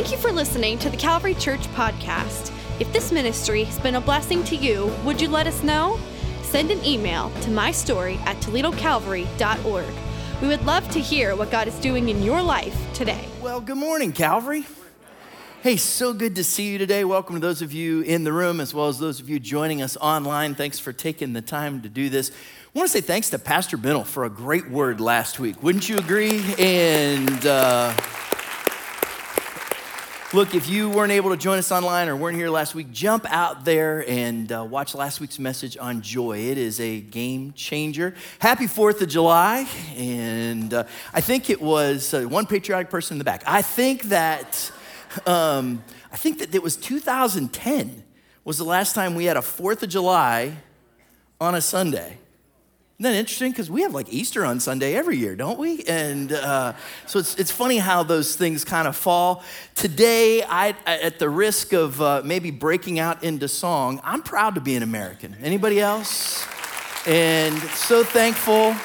Thank you for listening to the Calvary Church podcast. If this ministry has been a blessing to you, would you let us know? Send an email to mystory at toledocalvary.org. We would love to hear what God is doing in your life today. Well, good morning, Calvary. Hey, so good to see you today. Welcome to those of you in the room as well as those of you joining us online. Thanks for taking the time to do this. I want to say thanks to Pastor Binnell for a great word last week. Wouldn't you agree? And uh, look, if you weren't able to join us online or weren't here last week, jump out there and uh, watch last week's message on joy. It is a game changer. Happy 4th of July. And uh, I think it was uh, one patriotic person in the back. I think that um, I think that it was 2010 was the last time we had a 4th of July on a Sunday. Isn't that interesting? Because we have like Easter on Sunday every year, don't we? And uh, so it's, it's funny how those things kind of fall. Today, I, at the risk of uh, maybe breaking out into song, I'm proud to be an American. Anybody else? And so thankful.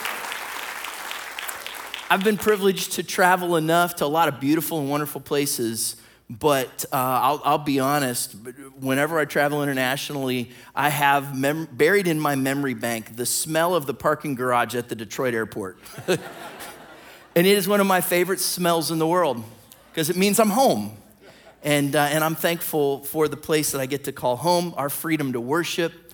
I've been privileged to travel enough to a lot of beautiful and wonderful places but uh, I'll, I'll, be honest, whenever I travel internationally, I have mem- buried in my memory bank the smell of the parking garage at the Detroit airport. and it is one of my favorite smells in the world because it means I'm home. And, uh, and I'm thankful for the place that I get to call home, our freedom to worship,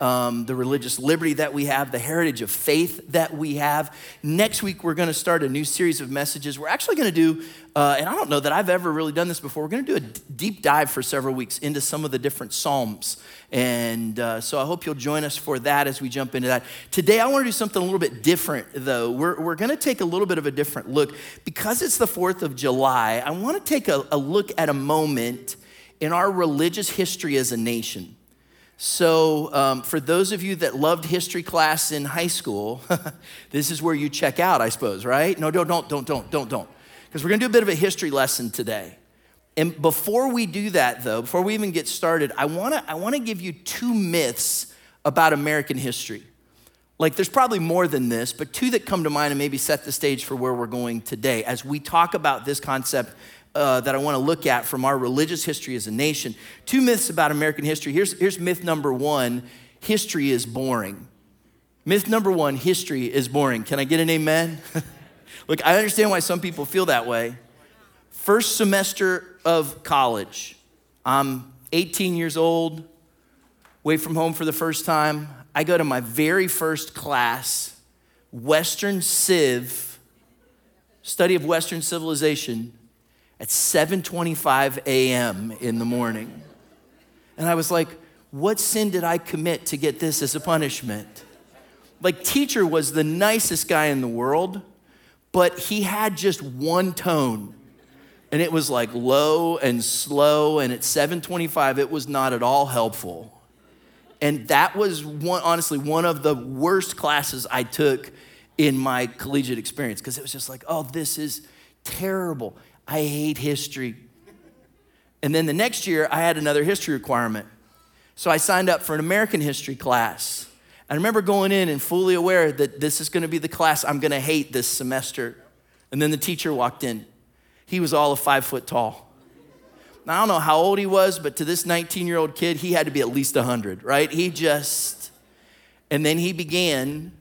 um, the religious liberty that we have, the heritage of faith that we have. Next week, we're going to start a new series of messages. We're actually going to do, uh, and I don't know that I've ever really done this before, we're going to do a d- deep dive for several weeks into some of the different Psalms. And uh, so I hope you'll join us for that as we jump into that. Today, I want to do something a little bit different, though. We're, we're going to take a little bit of a different look. Because it's the 4th of July, I want to take a, a look at a moment in our religious history as a nation. So, um, for those of you that loved history class in high school, this is where you check out, I suppose, right? No, don't, don't, don't, don't, don't, don't. Because we're gonna do a bit of a history lesson today. And before we do that, though, before we even get started, I wanna, I wanna give you two myths about American history. Like, there's probably more than this, but two that come to mind and maybe set the stage for where we're going today as we talk about this concept uh, that I want to look at from our religious history as a nation. Two myths about American history. Here's, here's myth number one history is boring. Myth number one history is boring. Can I get an amen? Look, I understand why some people feel that way. First semester of college, I'm 18 years old, away from home for the first time. I go to my very first class, Western Civ, study of Western civilization at 7:25 a.m. in the morning. And I was like, what sin did I commit to get this as a punishment? Like teacher was the nicest guy in the world, but he had just one tone. And it was like low and slow and at 7:25 it was not at all helpful. And that was one honestly one of the worst classes I took in my collegiate experience because it was just like, "Oh, this is terrible." I hate history. And then the next year, I had another history requirement. So I signed up for an American history class. I remember going in and fully aware that this is going to be the class I'm going to hate this semester. And then the teacher walked in. He was all of five foot tall. Now, I don't know how old he was, but to this 19 year old kid, he had to be at least 100, right? He just, and then he began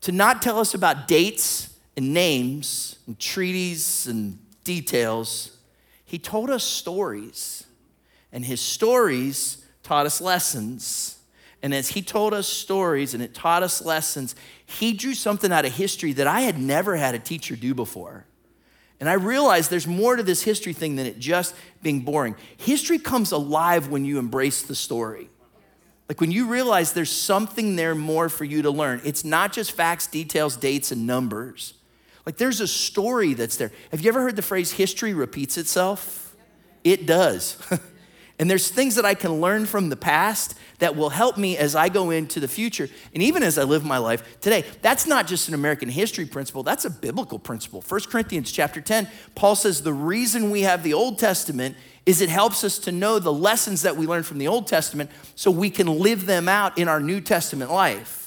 to not tell us about dates and names and treaties and details, he told us stories. And his stories taught us lessons. And as he told us stories and it taught us lessons, he drew something out of history that I had never had a teacher do before. And I realized there's more to this history thing than it just being boring. History comes alive when you embrace the story. Like when you realize there's something there more for you to learn. It's not just facts, details, dates, and numbers. Like there's a story that's there. Have you ever heard the phrase history repeats itself? It does. and there's things that I can learn from the past that will help me as I go into the future and even as I live my life today. That's not just an American history principle, that's a biblical principle. 1 Corinthians chapter 10, Paul says the reason we have the Old Testament is it helps us to know the lessons that we learned from the Old Testament so we can live them out in our New Testament life.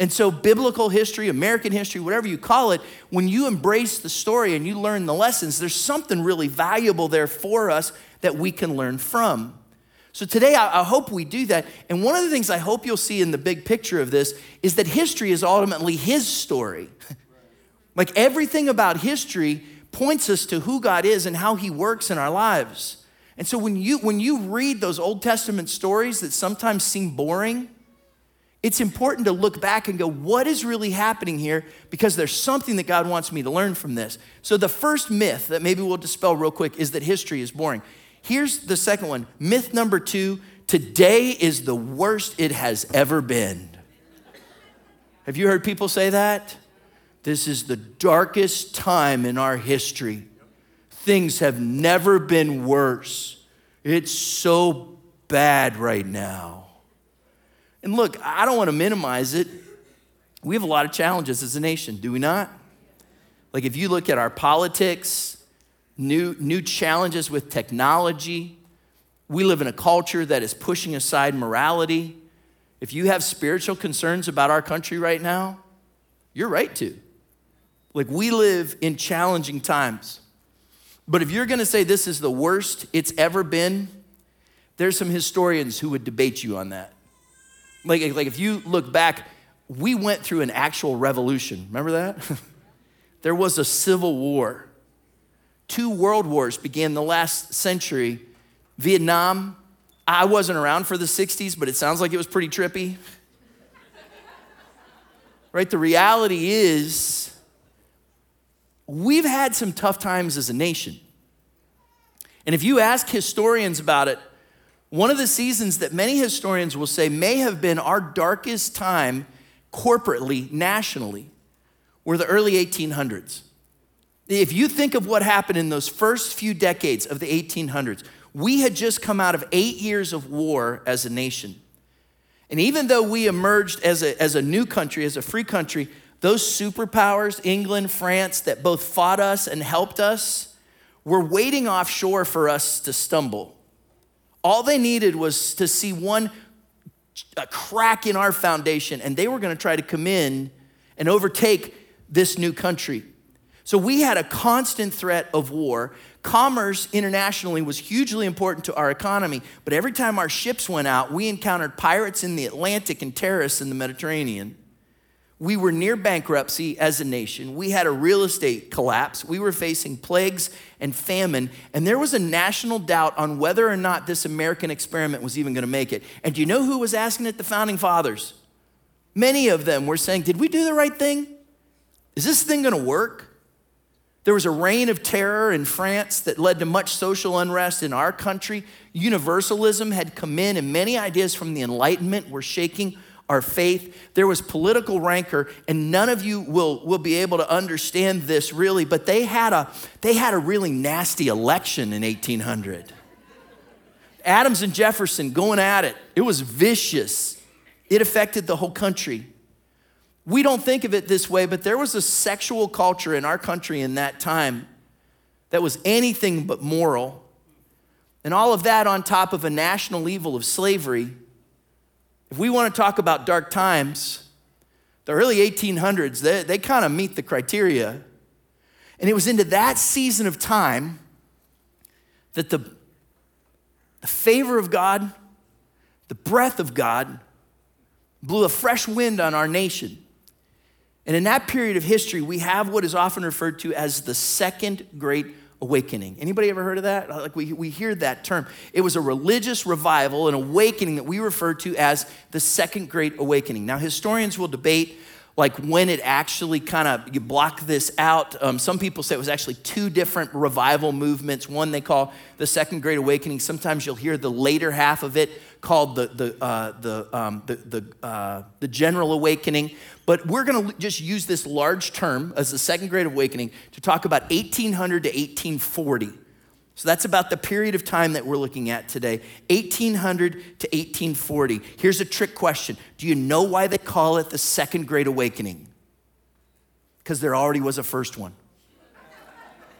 And so, biblical history, American history, whatever you call it, when you embrace the story and you learn the lessons, there's something really valuable there for us that we can learn from. So, today I, hope we do that. And one of the things I hope you'll see in the big picture of this is that history is ultimately His story. like everything about history points us to who God is and how He works in our lives. And so, when you, when you read those Old Testament stories that sometimes seem boring, it's important to look back and go, what is really happening here? Because there's something that God wants me to learn from this. So, the first myth that maybe we'll dispel real quick is that history is boring. Here's the second one myth number two today is the worst it has ever been. Have you heard people say that? This is the darkest time in our history. Things have never been worse. It's so bad right now. And look, I don't want to minimize it. We have a lot of challenges as a nation, do we not? Like if you look at our politics, new, new challenges with technology, we live in a culture that is pushing aside morality. If you have spiritual concerns about our country right now, you're right to. Like we live in challenging times. But if you're gonna say this is the worst it's ever been, there's some historians who would debate you on that. Like, like if you look back, we went through an actual revolution. Remember that? there was a civil war. Two world wars began the last century. Vietnam, I wasn't around for the 60s, but it sounds like it was pretty trippy. right? The reality is, we've had some tough times as a nation. And if you ask historians about it, one of the seasons that many historians will say may have been our darkest time corporately, nationally, were the early 1800s. If you think of what happened in those first few decades of the 1800s, we had just come out of eight years of war as a nation. And even though we emerged as a, as a new country, as a free country, those superpowers, England, France, that both fought us and helped us, were waiting offshore for us to stumble. All they needed was to see one a crack in our foundation, and they were going to try to come in and overtake this new country. So we had a constant threat of war. Commerce internationally was hugely important to our economy, but every time our ships went out, we encountered pirates in the Atlantic and terrorists in the Mediterranean. We were near bankruptcy as a nation. We had a real estate collapse. We were facing plagues and famine. And there was a national doubt on whether or not this American experiment was even going to make it. And do you know who was asking it? The founding fathers. Many of them were saying, Did we do the right thing? Is this thing going to work? There was a reign of terror in France that led to much social unrest in our country. Universalism had come in, and many ideas from the Enlightenment were shaking our faith. There was political rancor, and none of you will, will be able to understand this really, but they had, a, they had a really nasty election in 1800. Adams and Jefferson going at it. It was vicious. It affected the whole country. We don't think of it this way, but there was a sexual culture in our country in that time that was anything but moral. And all of that on top of a national evil of slavery if we want to talk about dark times, the early 1800s, they, they kind of meet the criteria. And it was into that season of time that the, the favor of God, the breath of God, blew a fresh wind on our nation. And in that period of history, we have what is often referred to as the Second Great awakening. Anybody ever heard of that? Like we, we hear that term. It was a religious revival, an awakening that we refer to as the Second Great Awakening. Now, historians will debate like when it actually kind of you block this out um, some people say it was actually two different revival movements. One they call the second great awakening. Sometimes you'll hear the later half of it called the, the, uh, the, um, the, the, uh, the general awakening. But we're going to just use this large term as the second great awakening to talk about 1800 to 1840 so that's about the period of time that we're looking at today 1800 to 1840. Here's a trick question Do you know why they call it the Second Great Awakening? Because there already was a first one.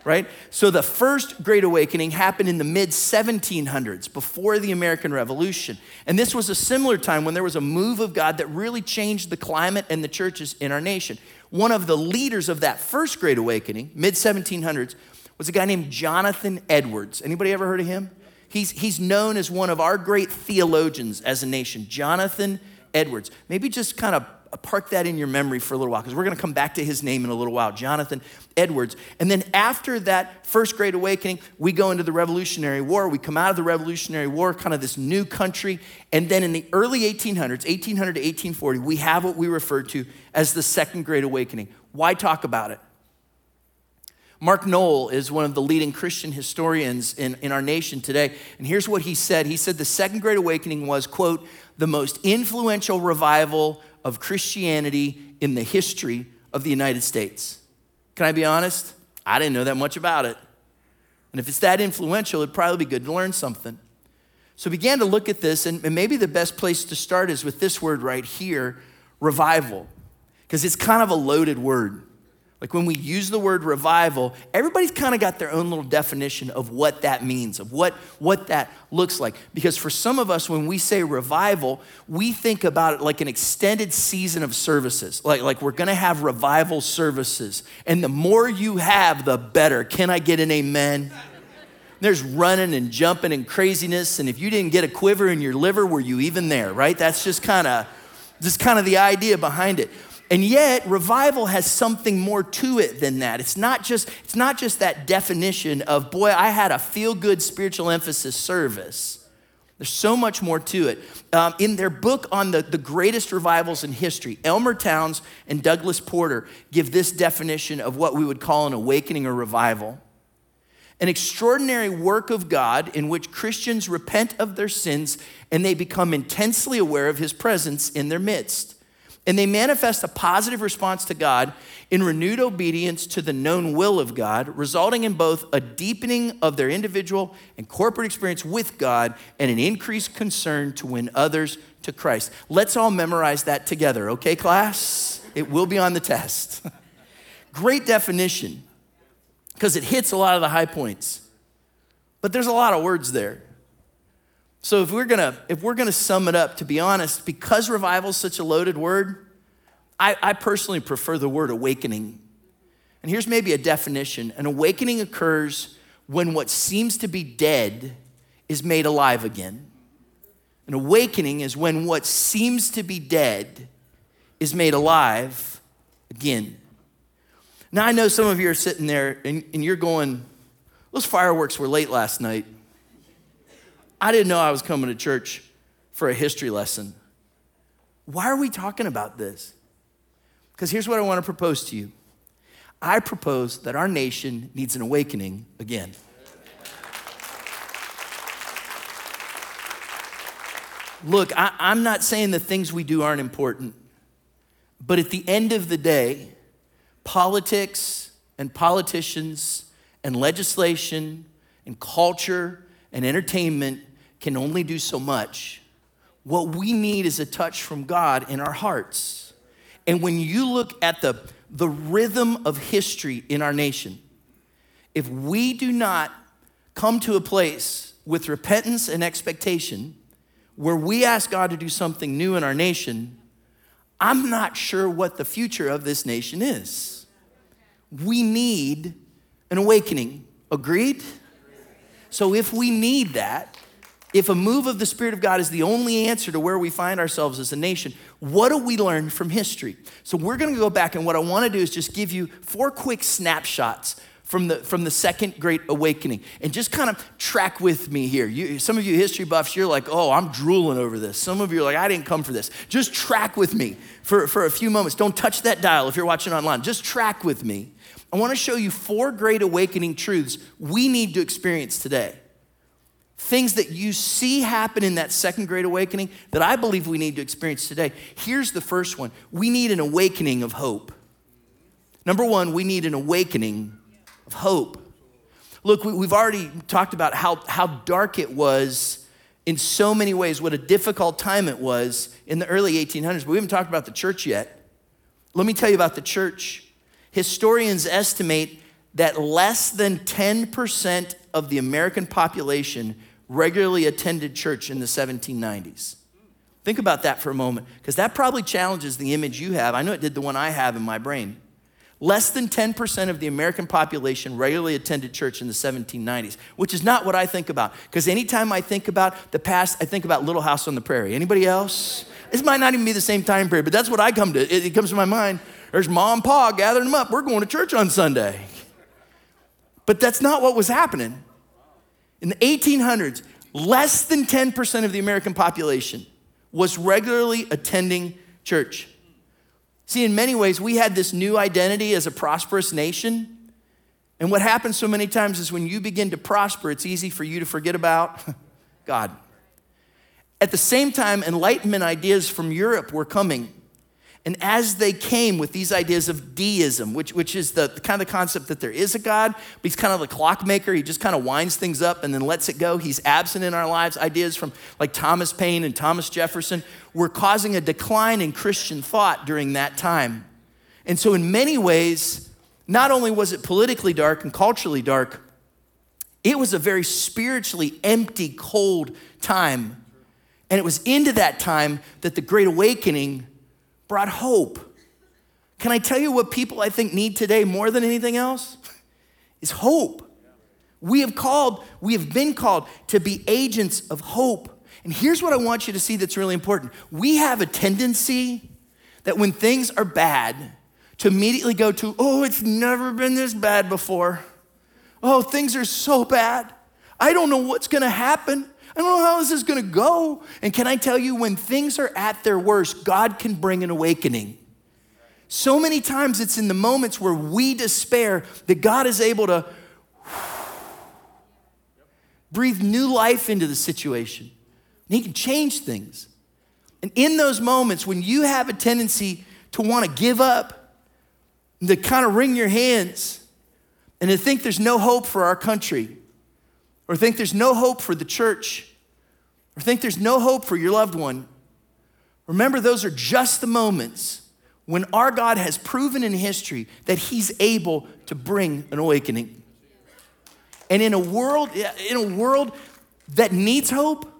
right? So the first Great Awakening happened in the mid 1700s, before the American Revolution. And this was a similar time when there was a move of God that really changed the climate and the churches in our nation. One of the leaders of that first Great Awakening, mid 1700s, was a guy named Jonathan Edwards. Anybody ever heard of him? He's, he's known as one of our great theologians as a nation, Jonathan Edwards. Maybe just kind of park that in your memory for a little while because we're going to come back to his name in a little while Jonathan Edwards. And then after that first great awakening, we go into the Revolutionary War. We come out of the Revolutionary War, kind of this new country. And then in the early 1800s, 1800 to 1840, we have what we refer to as the second great awakening. Why talk about it? Mark Noll is one of the leading Christian historians in, in our nation today. And here's what he said He said the Second Great Awakening was, quote, the most influential revival of Christianity in the history of the United States. Can I be honest? I didn't know that much about it. And if it's that influential, it'd probably be good to learn something. So began to look at this, and maybe the best place to start is with this word right here revival, because it's kind of a loaded word. Like when we use the word revival, everybody's kind of got their own little definition of what that means, of what, what that looks like. Because for some of us, when we say revival, we think about it like an extended season of services. Like, like we're gonna have revival services. And the more you have, the better. Can I get an amen? There's running and jumping and craziness. And if you didn't get a quiver in your liver, were you even there, right? That's just kind of just kind of the idea behind it. And yet, revival has something more to it than that. It's not just, it's not just that definition of, boy, I had a feel good spiritual emphasis service. There's so much more to it. Um, in their book on the, the greatest revivals in history, Elmer Towns and Douglas Porter give this definition of what we would call an awakening or revival an extraordinary work of God in which Christians repent of their sins and they become intensely aware of his presence in their midst. And they manifest a positive response to God in renewed obedience to the known will of God, resulting in both a deepening of their individual and corporate experience with God and an increased concern to win others to Christ. Let's all memorize that together, okay, class? It will be on the test. Great definition, because it hits a lot of the high points. But there's a lot of words there. So if we're gonna if we're gonna sum it up, to be honest, because revival is such a loaded word, I, I personally prefer the word awakening. And here's maybe a definition: an awakening occurs when what seems to be dead is made alive again. An awakening is when what seems to be dead is made alive again. Now, I know some of you are sitting there and, and, you're going, those fireworks were late last night. I didn't know I was coming to church for a history lesson. Why are we talking about this? Because here's what I want to propose to you I propose that our nation needs an awakening again. Look, I, am not saying the things we do aren't important, but at the end of the day, politics and politicians and legislation and culture and entertainment can only do so much. What we need is a touch from God in our hearts. And when you look at the, the rhythm of history in our nation, if we do not come to a place with repentance and expectation where we ask God to do something new in our nation, I'm not sure what the future of this nation is. We need an awakening. Agreed? So if we need that, if a move of the Spirit of God is the only answer to where we find ourselves as a nation, what do we learn from history? So we're to go back, and what I want to do is just give you four quick snapshots from the, from the second great awakening and just kind of track with me here. You, some of you history buffs, you're like, oh, I'm drooling over this. Some of you are like, I didn't come for this. Just track with me for, for a few moments. Don't touch that dial if you're watching online. Just track with me. I want to show you four great awakening truths we need to experience today things that you see happen in that second great awakening that I believe we need to experience today. Here's the first one we need an awakening of hope. Number one, we need an awakening of hope. Look, we've already talked about how, how dark it was in so many ways, what a difficult time it was in the early 1800s, but we haven't talked about the church yet. Let me tell you about the church. Historians estimate that less than 10% of the American population regularly attended church in the 1790s. Think about that for a moment, because that probably challenges the image you have. I know it did the one I have in my brain. Less than 10% of the American population regularly attended church in the 1790s, which is not what I think about. Because anytime I think about the past, I think about Little House on the Prairie. Anybody else? This might not even be the same time period, but that's what I come to. It, comes to my mind. There's mom and pa gathering them up. We're going to church on Sunday. But that's not what was happening. In the 1800s, less than 10% of the American population was regularly attending church. See, in many ways, we had this new identity as a prosperous nation. And what happens so many times is when you begin to prosper, it's easy for you to forget about God. At the same time, Enlightenment ideas from Europe were coming. And as they came with these ideas of deism, which, which is the, the kind of concept that there is a God, but he's kind of the clockmaker. He just kind of winds things up and then lets it go. He's absent in our lives. Ideas from like Thomas Paine and Thomas Jefferson were causing a decline in Christian thought during that time. And so, in many ways, not only was it politically dark and culturally dark, it was a very spiritually empty, cold time. And it was into that time that the Great Awakening brought hope. Can I tell you what people I think need today more than anything else? Is hope. We have called, we have been called to be agents of hope. And here's what I want you to see that's really important. We have a tendency that when things are bad, to immediately go to, oh, it's never been this bad before. Oh, things are so bad. I don't know what's gonna happen. I don't know how this is going to go. And can I tell you, when things are at their worst, God can bring an awakening. So many times it's in the moments where we despair that God is able to breathe new life into the situation. And He can change things. And in those moments, when you have a tendency to want to give up, to kind of wring your hands, and to think there's no hope for our country, or think there's no hope for the church, or think there's no hope for your loved one, remember those are just the moments when our God has proven in history that He's able to bring an awakening. And in a world, in a world that needs hope,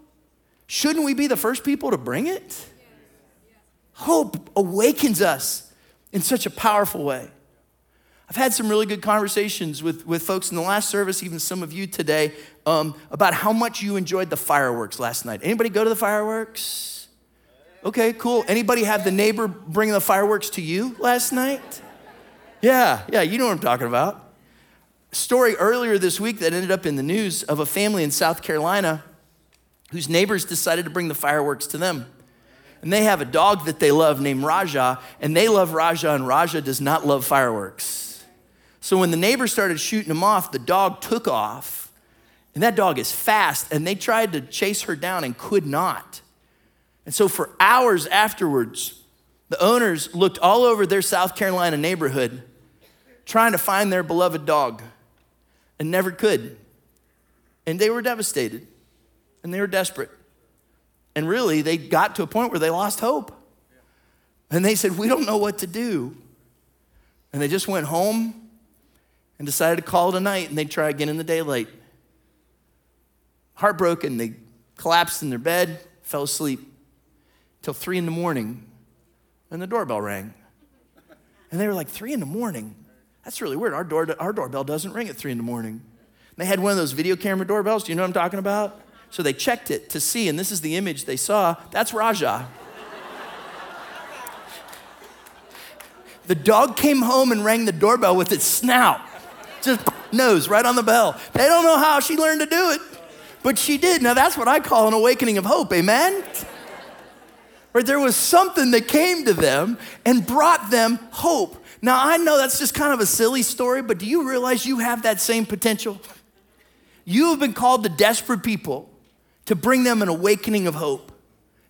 shouldn't we be the first people to bring it? Hope awakens us in such a powerful way. I've had some really good conversations with, with folks in the last service, even some of you today, um, about how much you enjoyed the fireworks last night. Anybody go to the fireworks? Okay, cool. Anybody have the neighbor bring the fireworks to you last night? Yeah, yeah, you know what I'm talking about. story earlier this week that ended up in the news of a family in South Carolina whose neighbors decided to bring the fireworks to them. And they have a dog that they love named Raja, and they love Raja, and Raja does not love fireworks. So when the neighbor started shooting him off, the dog took off. And that dog is fast, and they tried to chase her down and could not. And so for hours afterwards, the owners looked all over their South Carolina neighborhood trying to find their beloved dog and never could. And they were devastated and they were desperate. And really, they got to a point where they lost hope. And they said, We don't know what to do. And they just went home and decided to call it a night and they'd try again in the daylight. Heartbroken, they collapsed in their bed, fell asleep till three in the morning, and the doorbell rang. And they were like, Three in the morning? That's really weird. Our, door, our doorbell doesn't ring at three in the morning. They had one of those video camera doorbells. Do you know what I'm talking about? So they checked it to see, and this is the image they saw. That's Raja. the dog came home and rang the doorbell with its snout just nose right on the bell. They don't know how she learned to do it, but she did. Now that's what I call an awakening of hope, amen? Right, there was something that came to them and brought them hope. Now I know that's just kind of a silly story, but do you realize you have that same potential? You have been called to desperate people to bring them an awakening of hope.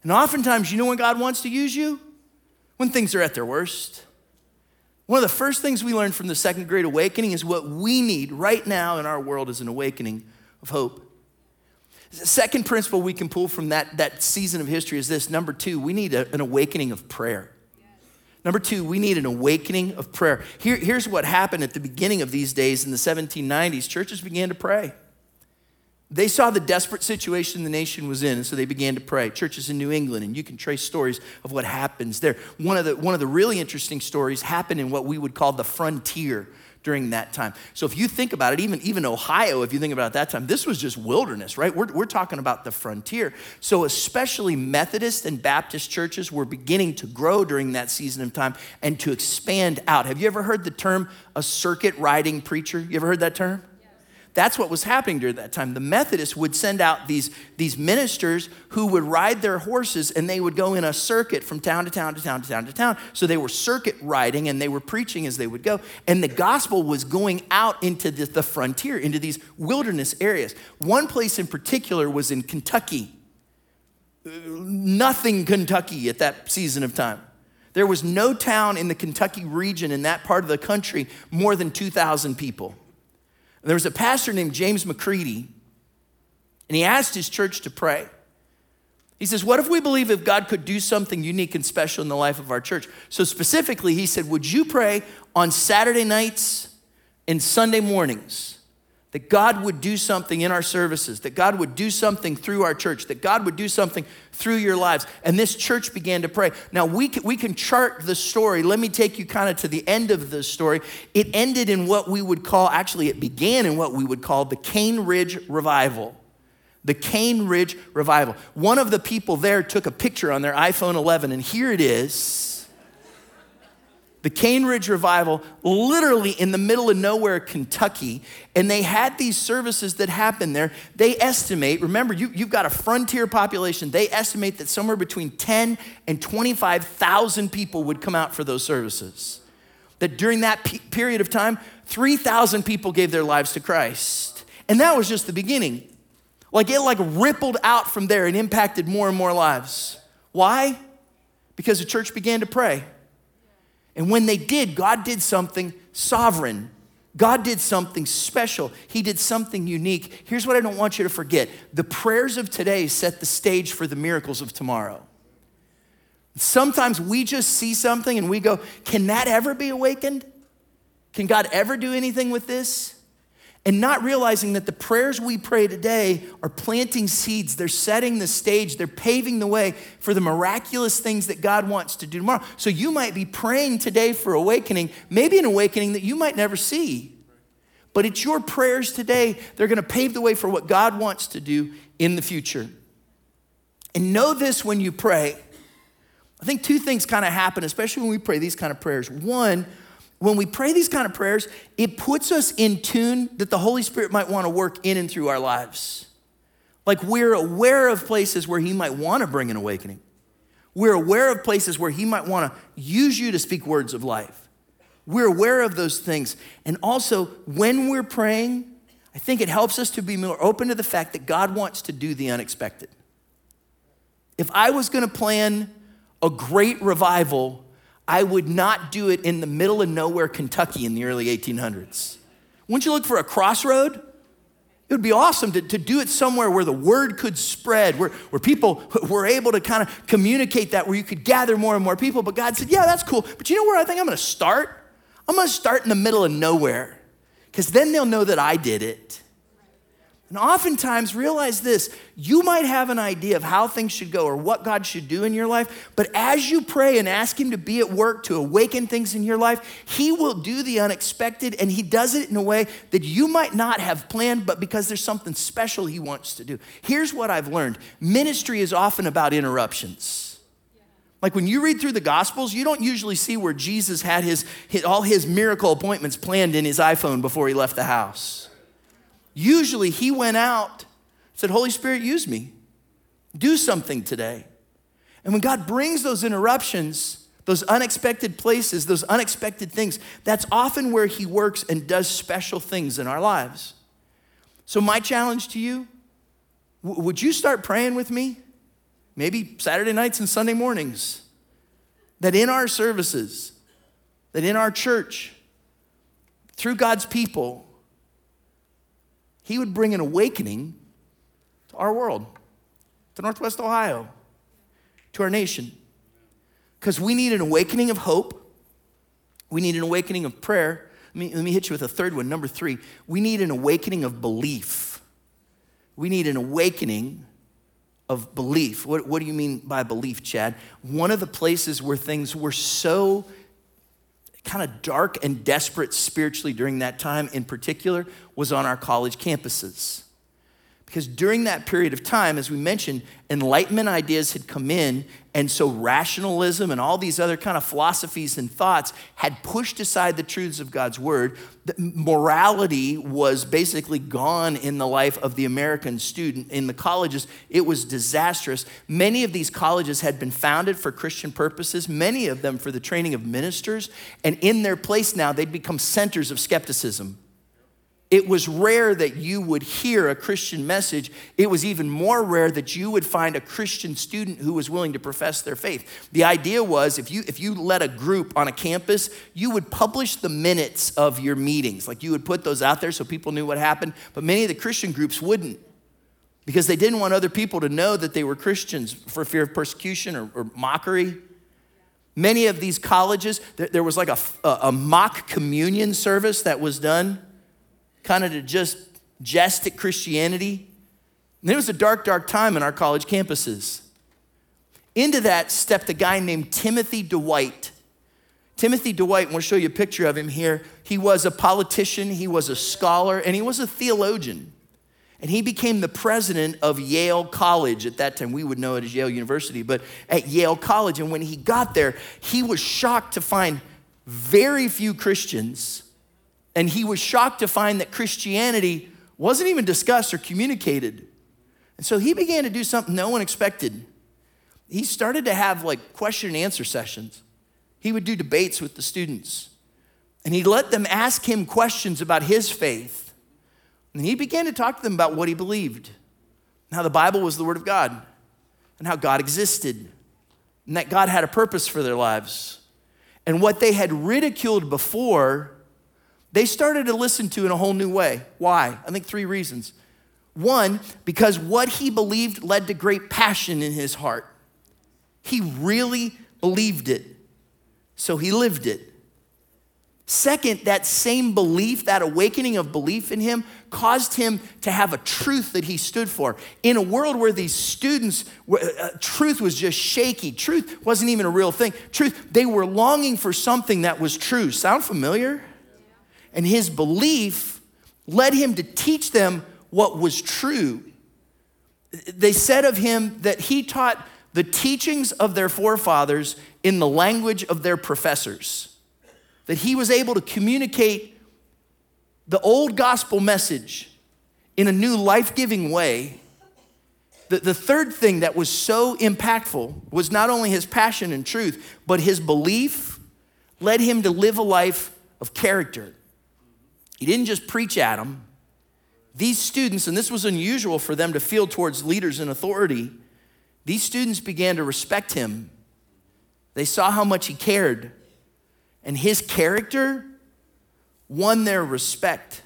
And oftentimes, you know when God wants to use you? When things are at their worst one of the first things we learned from the Second Great Awakening is what we need right now in our world is an awakening of hope. The second principle we can pull from that, that season of history is this number two, we need a, an awakening of prayer. Number two, we need an awakening of prayer. Here, here's what happened at the beginning of these days in the 1790s churches began to pray. They saw the desperate situation the nation was in, and so they began to pray. Churches in New England, and you can trace stories of what happens there. One of the, one of the really interesting stories happened in what we would call the frontier during that time. So if you think about it, even, even Ohio, if you think about that time, this was just wilderness, right? We're, we're talking about the frontier. So especially Methodist and Baptist churches were beginning to grow during that season of time and to expand out. Have you ever heard the term a circuit riding preacher? You ever heard that term? That's what was happening during that time. The Methodists would send out these, these ministers who would ride their horses and they would go in a circuit from town to town to town to town to town. So they were circuit riding and they were preaching as they would go. And the gospel was going out into the, the frontier, into these wilderness areas. One place in particular was in Kentucky. Nothing Kentucky at that season of time. There was no town in the Kentucky region in that part of the country more than 2,000 people. And there was a pastor named James McGready, and he asked his church to pray. He says, What if we believe if God could do something unique and special in the life of our church? So, specifically, he said, Would you pray on Saturday nights and Sunday mornings? That God would do something in our services, that God would do something through our church, that God would do something through your lives. And this church began to pray. Now, we can, we can chart the story. Let me take you kind of to the end of the story. It ended in what we would call, actually, it began in what we would call the Cane Ridge Revival. The Cane Ridge Revival. One of the people there took a picture on their iPhone 11, and here it is the Cane Ridge Revival, literally in the middle of nowhere, Kentucky. And they had these services that happened there. They estimate, remember, you, you've got a frontier population. They estimate that somewhere between 10 and 25,000 people would come out for those services. That during that pe- period of time, 3,000 people gave their lives to Christ. And that was just the beginning. Like it like rippled out from there and impacted more and more lives. Why? Because the church began to pray. And when they did, God did something sovereign. God did something special. He did something unique. Here's what I don't want you to forget the prayers of today set the stage for the miracles of tomorrow. Sometimes we just see something and we go, Can that ever be awakened? Can God ever do anything with this? And not realizing that the prayers we pray today are planting seeds. They're setting the stage, they're paving the way for the miraculous things that God wants to do tomorrow. So you might be praying today for awakening, maybe an awakening that you might never see. But it's your prayers today, they're gonna pave the way for what God wants to do in the future. And know this when you pray. I think two things kind of happen, especially when we pray these kind of prayers. One, when we pray these kind of prayers, it puts us in tune that the Holy Spirit might want to work in and through our lives. Like we're aware of places where He might want to bring an awakening. We're aware of places where He might want to use you to speak words of life. We're aware of those things. And also, when we're praying, I think it helps us to be more open to the fact that God wants to do the unexpected. If I was going to plan a great revival I would not do it in the middle of nowhere, Kentucky in the early 1800s. Wouldn't you look for a crossroad? It would be awesome to, to do it somewhere where the word could spread, where, where people were able to kind of communicate that, where you could gather more and more people. But God said, Yeah, that's cool. But you know where I think I'm gonna start? I'm gonna start in the middle of nowhere, because then they'll know that I did it. And oftentimes, realize this you might have an idea of how things should go or what God should do in your life, but as you pray and ask Him to be at work to awaken things in your life, He will do the unexpected and He does it in a way that you might not have planned, but because there's something special He wants to do. Here's what I've learned ministry is often about interruptions. Like when you read through the Gospels, you don't usually see where Jesus had his, his all his miracle appointments planned in his iPhone before he left the house. Usually he went out, said, Holy Spirit, use me. Do something today. And when God brings those interruptions, those unexpected places, those unexpected things, that's often where he works and does special things in our lives. So, my challenge to you would you start praying with me? Maybe Saturday nights and Sunday mornings. That in our services, that in our church, through God's people, he would bring an awakening to our world, to Northwest Ohio, to our nation. Because we need an awakening of hope, we need an awakening of prayer. Let me, let me hit you with a third one. Number three, we need an awakening of belief. We need an awakening of belief. What, what do you mean by belief, Chad? One of the places where things were so kind of dark and desperate spiritually during that time in particular was on our college campuses. Because during that period of time, as we mentioned, Enlightenment ideas had come in, and so rationalism and all these other kind of philosophies and thoughts had pushed aside the truths of God's word. Morality was basically gone in the life of the American student. In the colleges, it was disastrous. Many of these colleges had been founded for Christian purposes, many of them for the training of ministers, and in their place now, they'd become centers of skepticism. It was rare that you would hear a Christian message. It was even more rare that you would find a Christian student who was willing to profess their faith. The idea was if you, if you led a group on a campus, you would publish the minutes of your meetings. Like you would put those out there so people knew what happened. But many of the Christian groups wouldn't because they didn't want other people to know that they were Christians for fear of persecution or, or mockery. Many of these colleges, there was like a, a mock communion service that was done kind of to just jest at Christianity. And it was a dark, dark time in our college campuses. Into that stepped a guy named Timothy Dwight. Timothy Dwight, want to show you a picture of him here. He was a politician, he was a scholar, and he was a theologian. And he became the president of Yale College at that time. We would know it as Yale University, but at Yale College. And when he got there, he was shocked to find very few Christians and he was shocked to find that Christianity wasn't even discussed or communicated. And so he began to do something no one expected. He started to have like question and answer sessions. He would do debates with the students. And he let them ask him questions about his faith. And he began to talk to them about what he believed, and how the Bible was the Word of God, and how God existed, and that God had a purpose for their lives. And what they had ridiculed before, they started to listen to in a whole new way. Why? I think three reasons. One, because what he believed led to great passion in his heart. He really believed it, so he lived it. Second, that same belief, that awakening of belief in him, caused him to have a truth that he stood for. In a world where these students, uh, truth was just shaky, truth wasn't even a real thing. Truth, they were longing for something that was true. Sound familiar? And his belief led him to teach them what was true. They said of him that he taught the teachings of their forefathers in the language of their professors, that he was able to communicate the old gospel message in a new life giving way. The, the third thing that was so impactful was not only his passion and truth, but his belief led him to live a life of character. He didn't just preach at them. These students, and this was unusual for them to feel towards leaders in authority, these students began to respect him. They saw how much he cared, and his character won their respect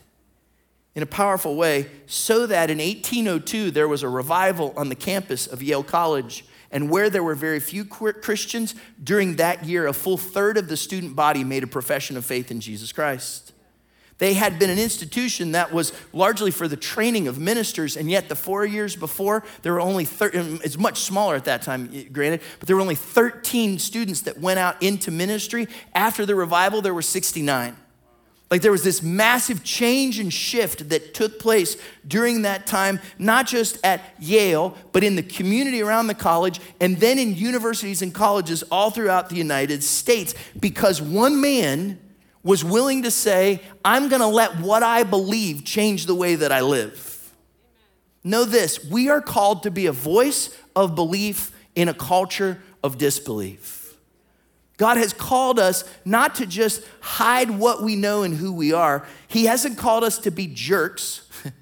in a powerful way, so that in 1802 there was a revival on the campus of Yale College. And where there were very few Christians, during that year, a full third of the student body made a profession of faith in Jesus Christ. They had been an institution that was largely for the training of ministers, and yet the four years before, there were only 13, um, it's much smaller at that time, granted, but there were only 13 students that went out into ministry. After the revival, there were 69. Like there was this massive change and shift that took place during that time, not just at Yale, but in the community around the college, and then in universities and colleges all throughout the United States, because one man was willing to say, I'm gonna let what I believe change the way that I live. Know this we are called to be a voice of belief in a culture of disbelief. God has called us not to just hide what we know and who we are, He hasn't called us to be jerks.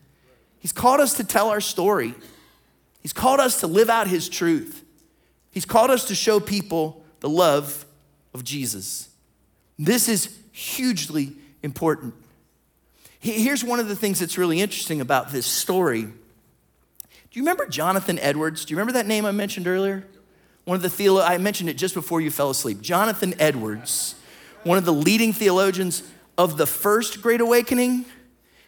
He's called us to tell our story. He's called us to live out His truth. He's called us to show people the love of Jesus. This is hugely important. Here's one of the things that's really interesting about this story. Do you remember Jonathan Edwards? Do you remember that name I mentioned earlier? one of the theolo- I mentioned it just before you fell asleep. Jonathan Edwards, one of the leading theologians of the first Great Awakening.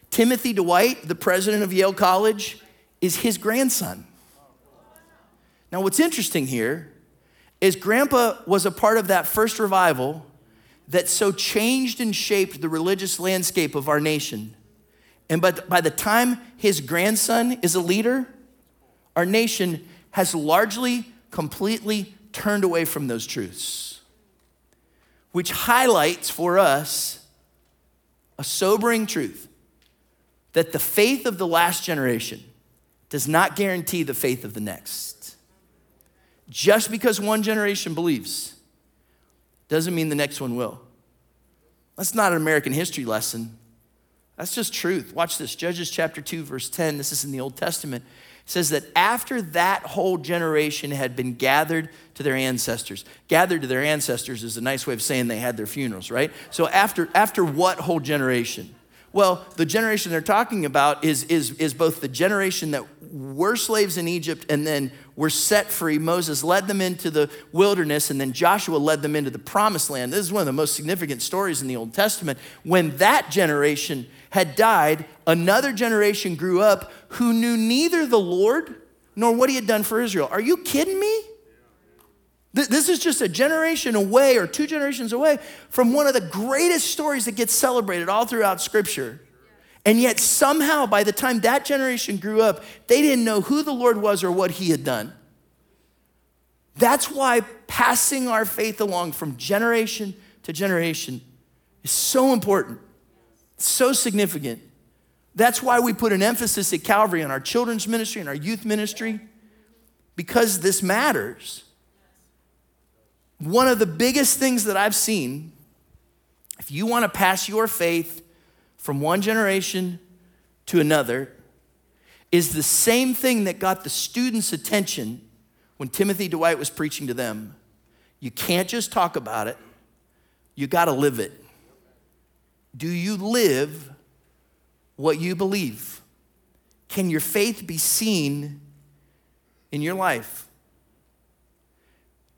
Timothy Dwight, the president of Yale College, is his grandson. Now, what's interesting here is Grandpa was a part of that first revival that so changed and shaped the religious landscape of our nation. And but by the time his grandson is a leader, our nation has largely, completely turned away from those truths, which highlights for us a sobering truth that the faith of the last generation does not guarantee the faith of the next. Just because one generation believes doesn't mean the next one will. That's not an American history lesson. That's just truth. Watch this Judges chapter 2, verse 10. This is in the Old Testament. It says that after that whole generation had been gathered to their ancestors, gathered to their ancestors is a nice way of saying they had their funerals, right? So after, after what whole generation? Well, the generation they're talking about is, is, is both the generation that were slaves in Egypt and then were set free. Moses led them into the wilderness, and then Joshua led them into the promised land. This is one of the most significant stories in the Old Testament. When that generation had died, another generation grew up who knew neither the Lord nor what he had done for Israel. Are you kidding me? This is just a generation away or two generations away from one of the greatest stories that gets celebrated all throughout Scripture. And yet, somehow, by the time that generation grew up, they didn't know who the Lord was or what He had done. That's why passing our faith along from generation to generation is so important, so significant. That's why we put an emphasis at Calvary on our children's ministry and our youth ministry, because this matters. One of the biggest things that I've seen, if you want to pass your faith from one generation to another, is the same thing that got the students' attention when Timothy Dwight was preaching to them. You can't just talk about it, you got to live it. Do you live what you believe? Can your faith be seen in your life?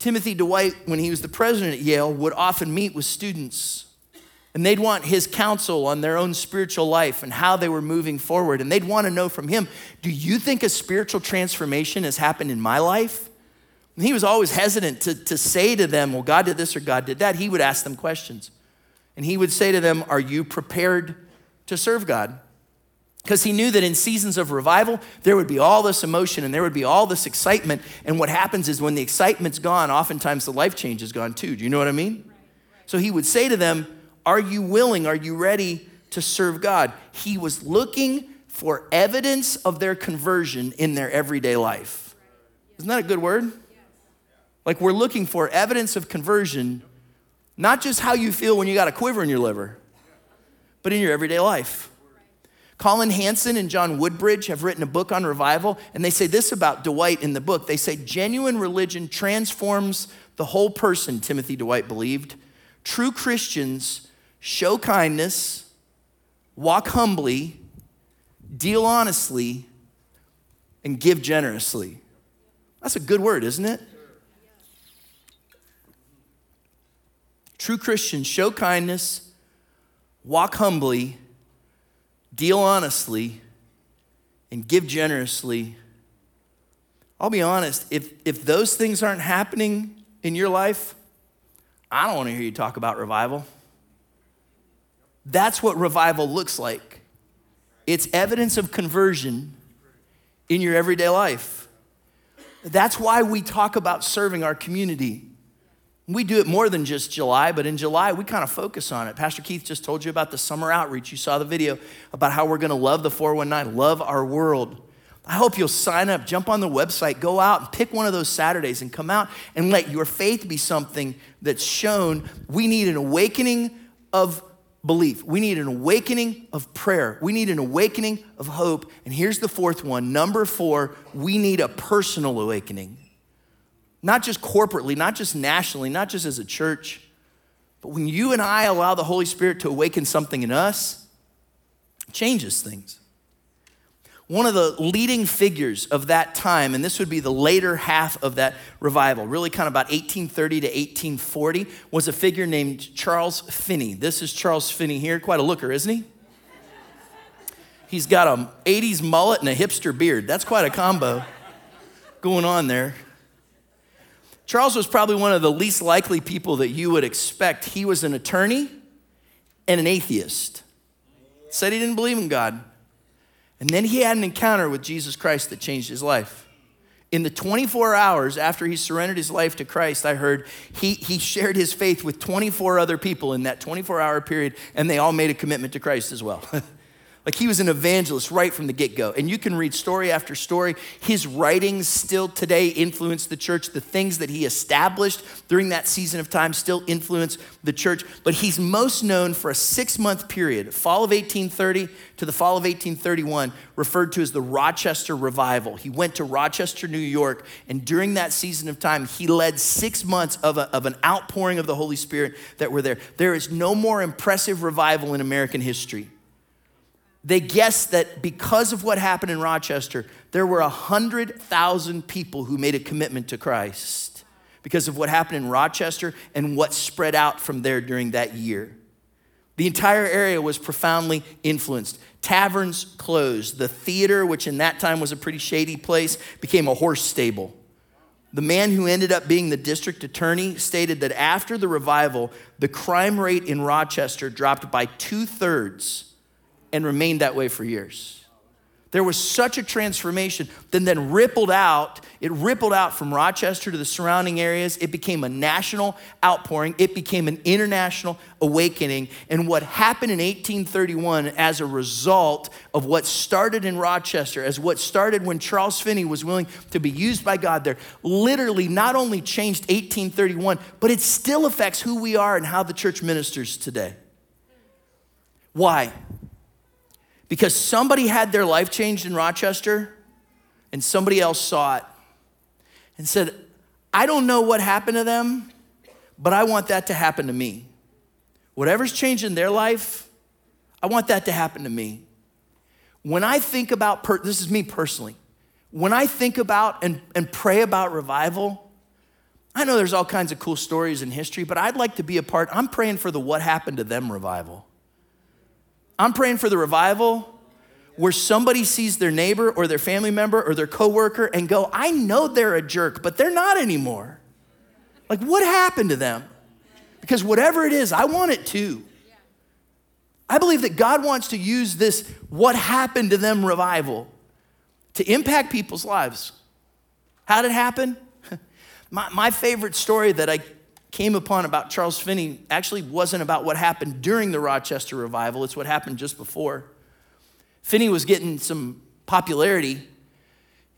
Timothy Dwight, when he was the president at Yale, would often meet with students. And they'd want his counsel on their own spiritual life and how they were moving forward. And they'd want to know from him Do you think a spiritual transformation has happened in my life? And he was always hesitant to, to say to them, Well, God did this or God did that. He would ask them questions. And he would say to them, Are you prepared to serve God? Because he knew that in seasons of revival, there would be all this emotion and there would be all this excitement. And what happens is when the excitement's gone, oftentimes the life change is gone too. Do you know what I mean? So he would say to them, Are you willing? Are you ready to serve God? He was looking for evidence of their conversion in their everyday life. Isn't that a good word? Like we're looking for evidence of conversion, not just how you feel when you got a quiver in your liver, but in your everyday life. Collin Hansen and John Woodbridge have written a book on revival, and they say this about Dwight in the book. They say genuine religion transforms the whole person, Timothy Dwight believed. True Christians show kindness, walk humbly, deal honestly, and give generously. That's a good word, isn't it? True Christians show kindness, walk humbly, deal honestly, and give generously, I'll be honest, if, if those things aren't happening in your life, I don't want to hear you talk about revival. That's what revival looks like. It's evidence of conversion in your everyday life. That's why we talk about serving our community. We do it more than just July, but in July, we kind of focus on it. Pastor Keith just told you about the summer outreach. You saw the video about how we're going to love the 419, love our world. I hope you'll sign up, jump on the website, go out and pick one of those Saturdays and come out and let your faith be something that's shown. We need an awakening of belief. We need an awakening of prayer. We need an awakening of hope. And here's the fourth one number four, we need a personal awakening not just corporately, not just nationally, not just as a church, but when you and I allow the Holy Spirit to awaken something in us, changes things. one of the leading figures of that time, and this would be the later half of that revival, really kind of about 1830 to 1840, was a figure named Charles Finney. This is Charles Finney here, quite a looker, isn't he? He's got a 80s mullet and a hipster beard. That's quite a combo going on there. Charles was probably one of the least likely people that you would expect. He was an attorney and an atheist. Said he didn't believe in God. And then he had an encounter with Jesus Christ that changed his life. In the 24 hours after he surrendered his life to Christ, I heard he, he shared his faith with 24 other people in that 24 hour period, and they all made a commitment to Christ as well. Like he was an evangelist right from the get go. And you can read story after story. His writings still today influence the church. The things that he established during that season of time still influence the church. But he's most known for a six month period, fall of 1830 to the fall of 1831, referred to as the Rochester Revival. He went to Rochester, New York. And during that season of time, he led six months of, a, of an outpouring of the Holy Spirit that were there. There is no more impressive revival in American history they guessed that because of what happened in Rochester, there were 100,000 people who made a commitment to Christ because of what happened in Rochester and what spread out from there during that year. The entire area was profoundly influenced. Taverns closed. The theater, which in that time was a pretty shady place, became a horse stable. The man who ended up being the district attorney stated that after the revival, the crime rate in Rochester dropped by two thirds and remained that way for years. There was such a transformation, then then rippled out. It rippled out from Rochester to the surrounding areas. It became a national outpouring. It became an international awakening. And what happened in 1831 as a result of what started in Rochester, as what started when Charles Finney was willing to be used by God there, literally not only changed 1831, but it still affects who we are and how the church ministers today. Why? Because somebody had their life changed in Rochester and somebody else saw it and said, I don't know what happened to them, but I want that to happen to me. Whatever's changed in their life, I want that to happen to me. When I think about, per- this is me personally, when I think about and, and pray about revival, I know there's all kinds of cool stories in history, but I'd like to be a part. I'm praying for the what happened to them revival. I'm praying for the revival where somebody sees their neighbor or their family member or their coworker and go, I know they're a jerk, but they're not anymore. Like, what happened to them? Because whatever it is, I want it too. I believe that God wants to use this what happened to them revival to impact people's lives. How did it happen? my, my favorite story that I came upon about Charles Finney actually wasn't about what happened during the Rochester revival, it's what happened just before. Finney was getting some popularity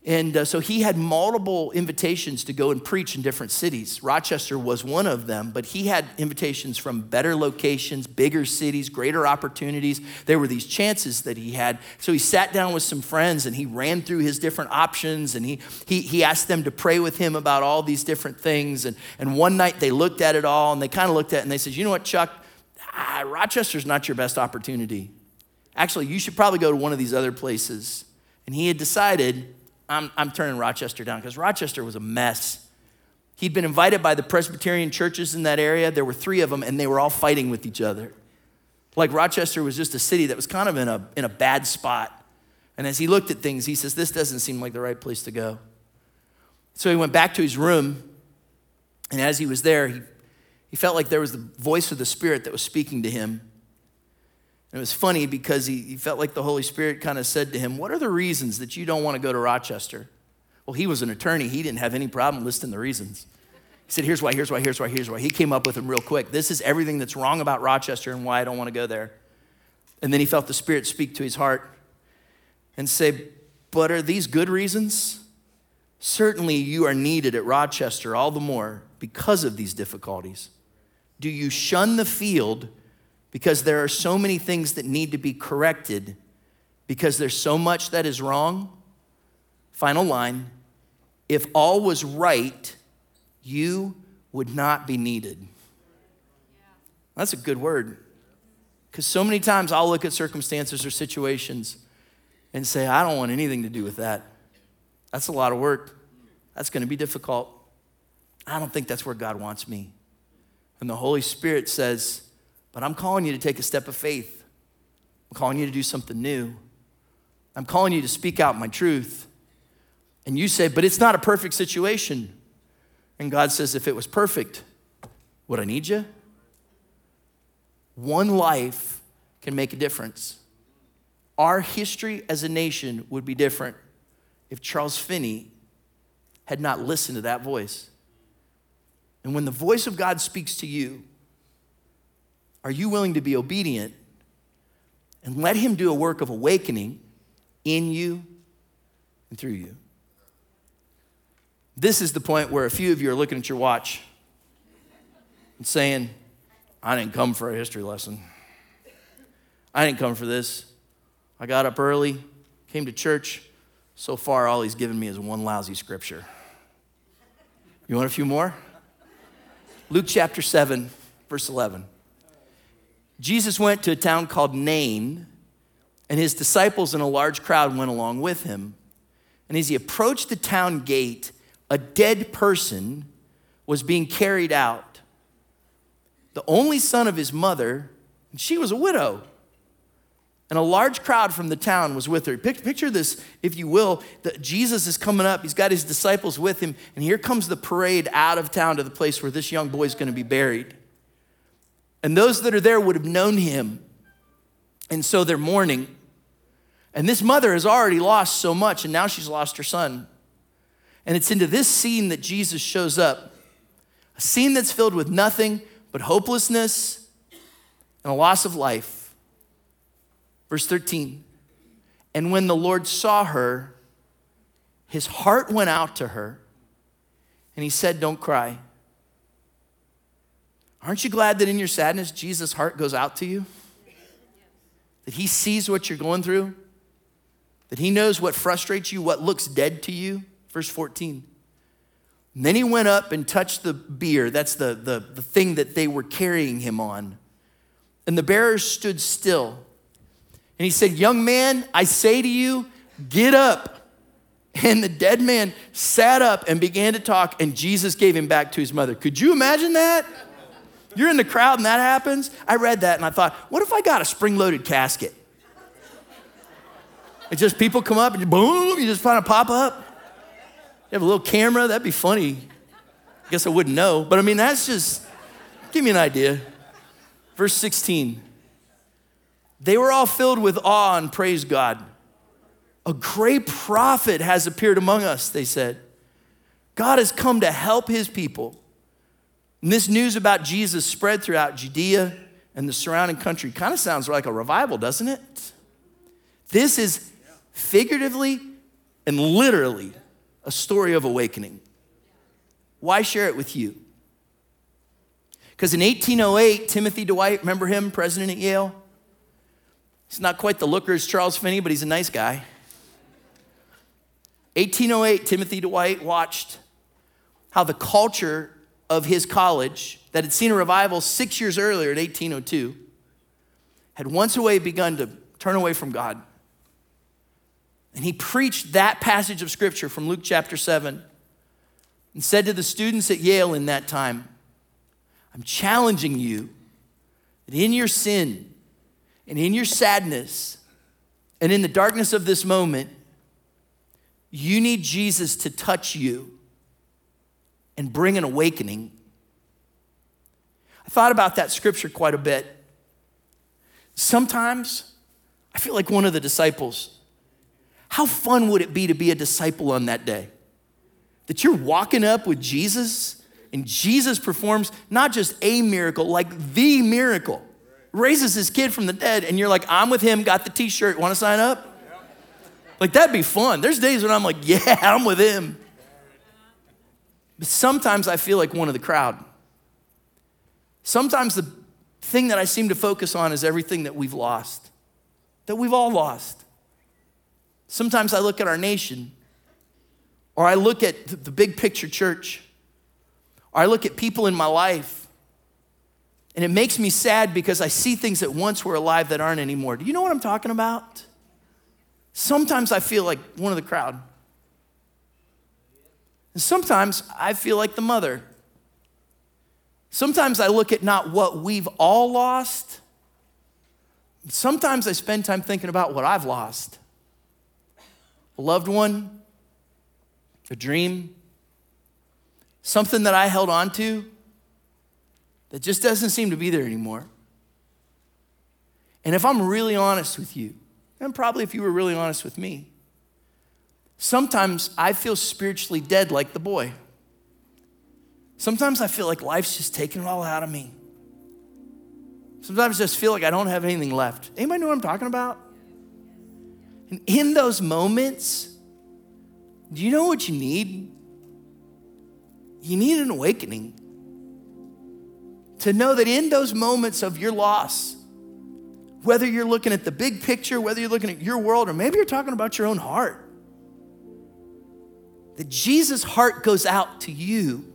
and uh, so he had multiple invitations to go and preach in different cities. Rochester was one of them, but he had invitations from better locations, bigger cities, greater opportunities. There were these chances that he had. So he sat down with some friends and he ran through his different options and he, he, he asked them to pray with him about all these different things. And, and one night they looked at it all and they kind of looked at it and they said, You know what, Chuck? Ah, Rochester's not your best opportunity. Actually, you should probably go to one of these other places. And he had decided I'm, I'm turning Rochester down because Rochester was a mess. He'd been invited by the Presbyterian churches in that area. There were three of them, and they were all fighting with each other. Like Rochester was just a city that was kind of in a, in a bad spot. And as he looked at things, he says, This doesn't seem like the right place to go. So he went back to his room, and as he was there, he, he felt like there was the voice of the Spirit that was speaking to him. It was funny because he, he felt like the Holy Spirit kind of said to him, What are the reasons that you don't want to go to Rochester? Well, he was an attorney. He didn't have any problem listing the reasons. He said, Here's why, here's why, here's why, here's why. He came up with them real quick. This is everything that's wrong about Rochester and why I don't want to go there. And then he felt the Spirit speak to his heart and say, But are these good reasons? Certainly you are needed at Rochester all the more because of these difficulties. Do you shun the field because there are so many things that need to be corrected because there's so much that is wrong. Final line if all was right, you would not be needed. That's a good word. Because so many times I'll look at circumstances or situations and say, I don't want anything to do with that. That's a lot of work. That's going to be difficult. I don't think that's where God wants me. And the Holy Spirit says, But I'm calling you to take a step of faith. I'm calling you to do something new. I'm calling you to speak out my truth. And you say, But it's not a perfect situation. And God says, If it was perfect, would I need you? One life can make a difference. Our history as a nation would be different if Charles Finney had not listened to that voice. And when the voice of God speaks to you, are you willing to be obedient and let Him do a work of awakening in you and through you? This is the point where a few of you are looking at your watch and saying, I didn't come for a history lesson. I didn't come for this. I got up early, came to church. So far, all he's given me is one lousy scripture. You want a few more? Luke chapter 7, verse 11. Jesus went to a town called Nain, and his disciples and a large crowd went along with him. And as he approached the town gate, a dead person was being carried out. The only son of his mother, and she was a widow. And a large crowd from the town was with her. Picture this, if you will, that Jesus is coming up. He's got his disciples with him, and here comes the parade out of town to the place where this young boy is going to be buried. And those that are there would have known him. And so they're mourning. And this mother has already lost so much, and now she's lost her son. And it's into this scene that Jesus shows up a scene that's filled with nothing but hopelessness and a loss of life. Verse 13. And when the Lord saw her, his heart went out to her, and he said, Don't cry. Aren't you glad that in your sadness, Jesus' heart goes out to you? That he sees what you're going through? That he knows what frustrates you, what looks dead to you? Verse 14. And then he went up and touched the bier. That's the, the, the thing that they were carrying him on. And the bearers stood still. And he said, Young man, I say to you, get up. And the dead man sat up and began to talk, and Jesus gave him back to his mother. Could you imagine that? You're in the crowd and that happens. I read that and I thought, what if I got a spring loaded casket? It's just people come up and boom, you just kind of pop up. You have a little camera, that'd be funny. I guess I wouldn't know, but I mean, that's just, give me an idea. Verse 16. They were all filled with awe and praised God. A great prophet has appeared among us, they said. God has come to help his people. And this news about Jesus spread throughout Judea and the surrounding country. Kind of sounds like a revival, doesn't it? This is figuratively and literally a story of awakening. Why share it with you? Because in 1808, Timothy Dwight, remember him, president at Yale? He's not quite the looker as Charles Finney, but he's a nice guy. 1808, Timothy Dwight watched how the culture of his college, that had seen a revival six years earlier in 1802, had once away begun to turn away from God. And he preached that passage of scripture from Luke chapter 7 and said to the students at Yale in that time, I'm challenging you that in your sin, and in your sadness and in the darkness of this moment, you need Jesus to touch you and bring an awakening. I thought about that scripture quite a bit. Sometimes I feel like one of the disciples. How fun would it be to be a disciple on that day? That you're walking up with Jesus and Jesus performs not just a miracle, like the miracle raises his kid from the dead, and you're like, I'm with him, got the t shirt, want to sign up? Like, that'd be fun. There's days when I'm like, yeah, I'm with him. But sometimes I feel like one of the crowd. Sometimes the thing that I seem to focus on is everything that we've lost, that we've all lost. Sometimes I look at our nation, or I look at the big picture church, or I look at people in my life and it makes me sad because I see things that once were alive that aren't anymore. Do you know what I'm talking about? Sometimes I feel like one of the crowd. And sometimes I feel like the mother. Sometimes I look at not what we've all lost. Sometimes I spend time thinking about what I've lost a loved one, a dream, something that I held on to that just doesn't seem to be there anymore. And if I'm really honest with you, and probably if you were really honest with me, sometimes I feel spiritually dead like the boy. Sometimes I feel like life's just taking it all out of me. Sometimes I just feel like I don't have anything left. Anybody know what I'm talking about? And in those moments, do you know what you need? You need an awakening. To know that in those moments of your loss, whether you're looking at the big picture, whether you're looking at your world, or maybe you're talking about your own heart, that Jesus' heart goes out to you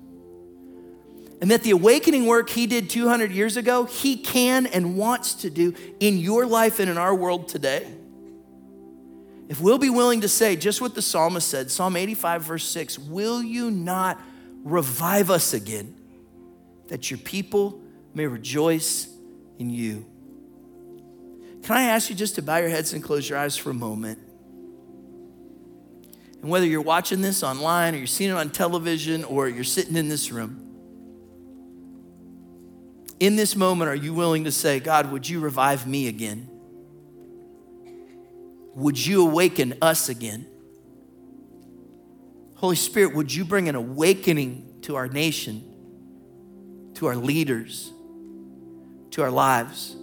and that the awakening work he did 200 years ago, he can and wants to do in your life and in our world today. If we'll be willing to say just what the psalmist said, Psalm 85, verse 6, will you not revive us again, that your people may rejoice in you? Can I ask you just to bow your heads and close your eyes for a moment? And whether you're watching this online or you're seeing it on television or you're sitting in this room, in this moment, are you willing to say, God, would you revive me again? Would you awaken us again? Holy Spirit, would you bring an awakening to our nation, to our leaders, to our lives?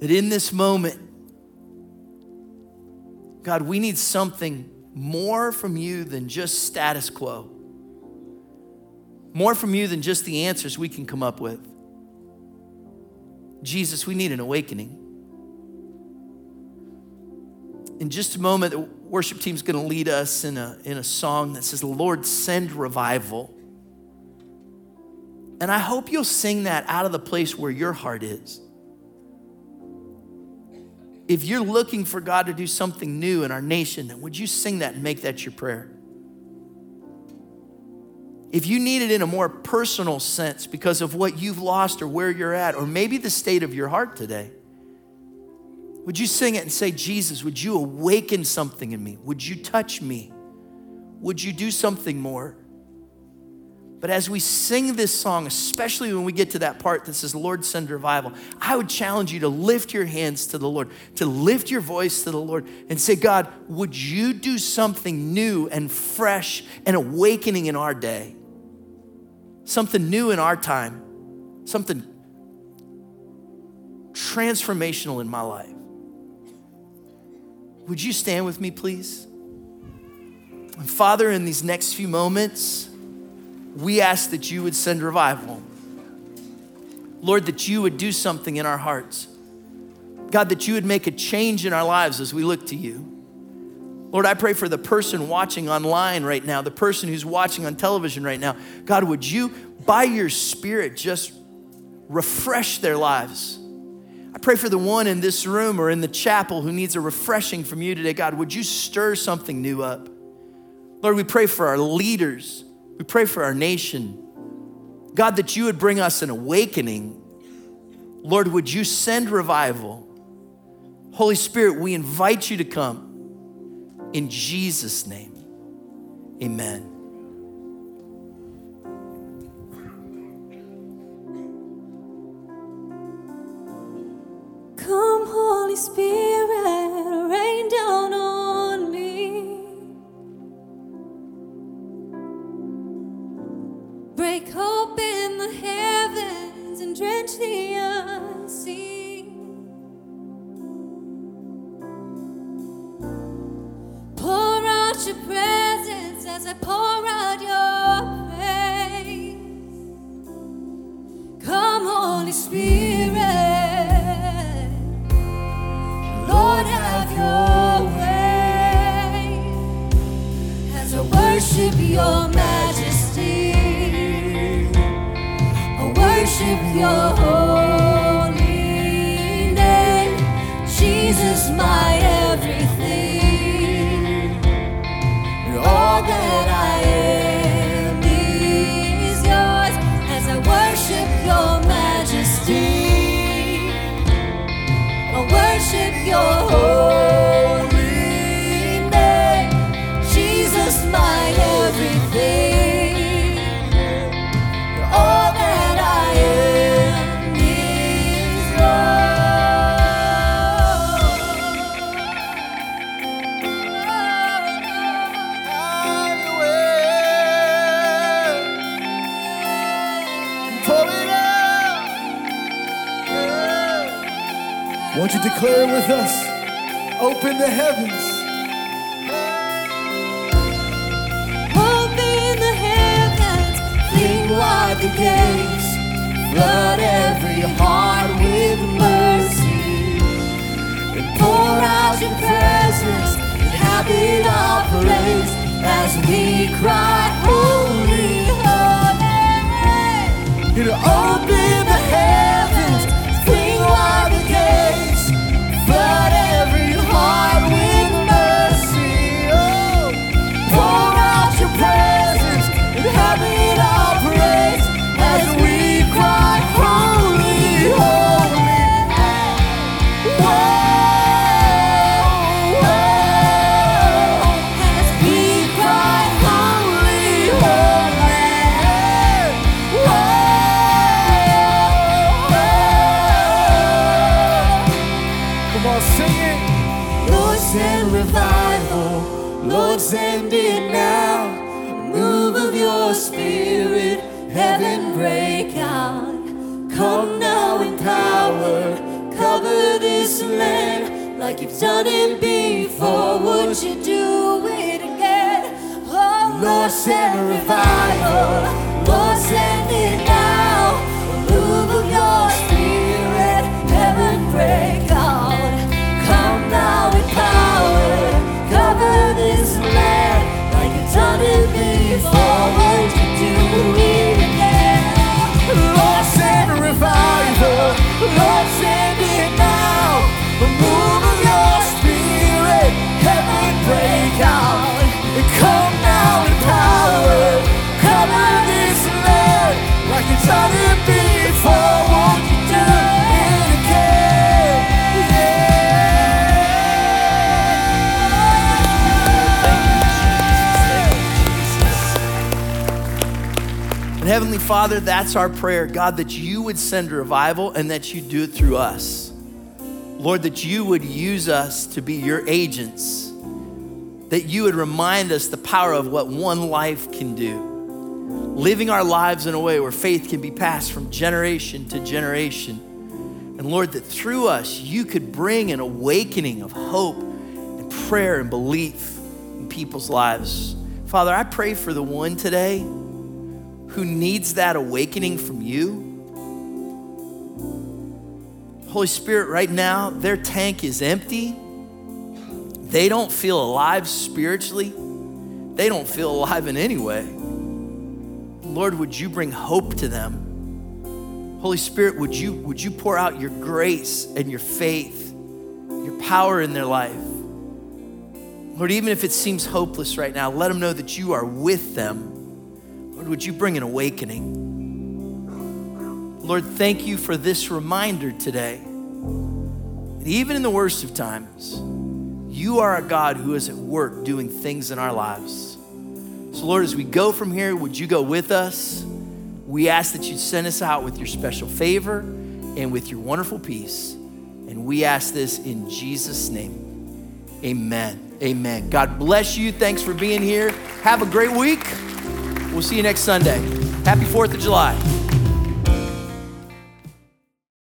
That in this moment, God, we need something more from you than just status quo more from you than just the answers we can come up with. Jesus, we need an awakening. In just a moment, the worship team's going to lead us in a, in a song that says, Lord, send revival. And I hope you'll sing that out of the place where your heart is. If you're looking for God to do something new in our nation, then would you sing that and make that your prayer? If you need it in a more personal sense because of what you've lost or where you're at, or maybe the state of your heart today, would you sing it and say, Jesus, would you awaken something in me? Would you touch me? Would you do something more? But as we sing this song, especially when we get to that part that says, Lord, send revival, I would challenge you to lift your hands to the Lord, to lift your voice to the Lord and say, God, would you do something new and fresh and awakening in our day? something new in our time, something transformational in my life. Would you stand with me, please? And Father, in these next few moments, we ask that you would send revival. Lord, that you would do something in our hearts. God, that you would make a change in our lives as we look to you. Lord, I pray for the person watching online right now, the person who's watching on television right now. God, would you, by your Spirit, just refresh their lives? I pray for the one in this room or in the chapel who needs a refreshing from you today. God, would you stir something new up? Lord, we pray for our leaders, we pray for our nation. God, that you would bring us an awakening. Lord, would you send revival? Holy Spirit, we invite you to come. In Jesus' name, amen. Come, Holy Spirit, rain down on Break open the heavens and drench the unseen. Pour out your presence as I pour done it before. Would you do it again? Oh, Lord, send revival. Heavenly Father, that's our prayer, God, that you would send revival and that you do it through us. Lord, that you would use us to be your agents, that you would remind us the power of what one life can do. Living our lives in a way where faith can be passed from generation to generation. And Lord, that through us you could bring an awakening of hope and prayer and belief in people's lives. Father, I pray for the one today who needs that awakening from you. Holy Spirit, right now, their tank is empty. They don't feel alive spiritually. They don't feel alive in any way. Lord, would you bring hope to them? Holy Spirit, would you, would you pour out your grace and your faith, your power in their life? Lord, even if it seems hopeless right now, let them know that you are with them. Would you bring an awakening? Lord, thank you for this reminder today. And even in the worst of times, you are a God who is at work doing things in our lives. So, Lord, as we go from here, would you go with us? We ask that you send us out with your special favor and with your wonderful peace. And we ask this in Jesus' name. Amen. Amen. God bless you. Thanks for being here. Have a great week. We'll see you next Sunday. Happy 4th of July.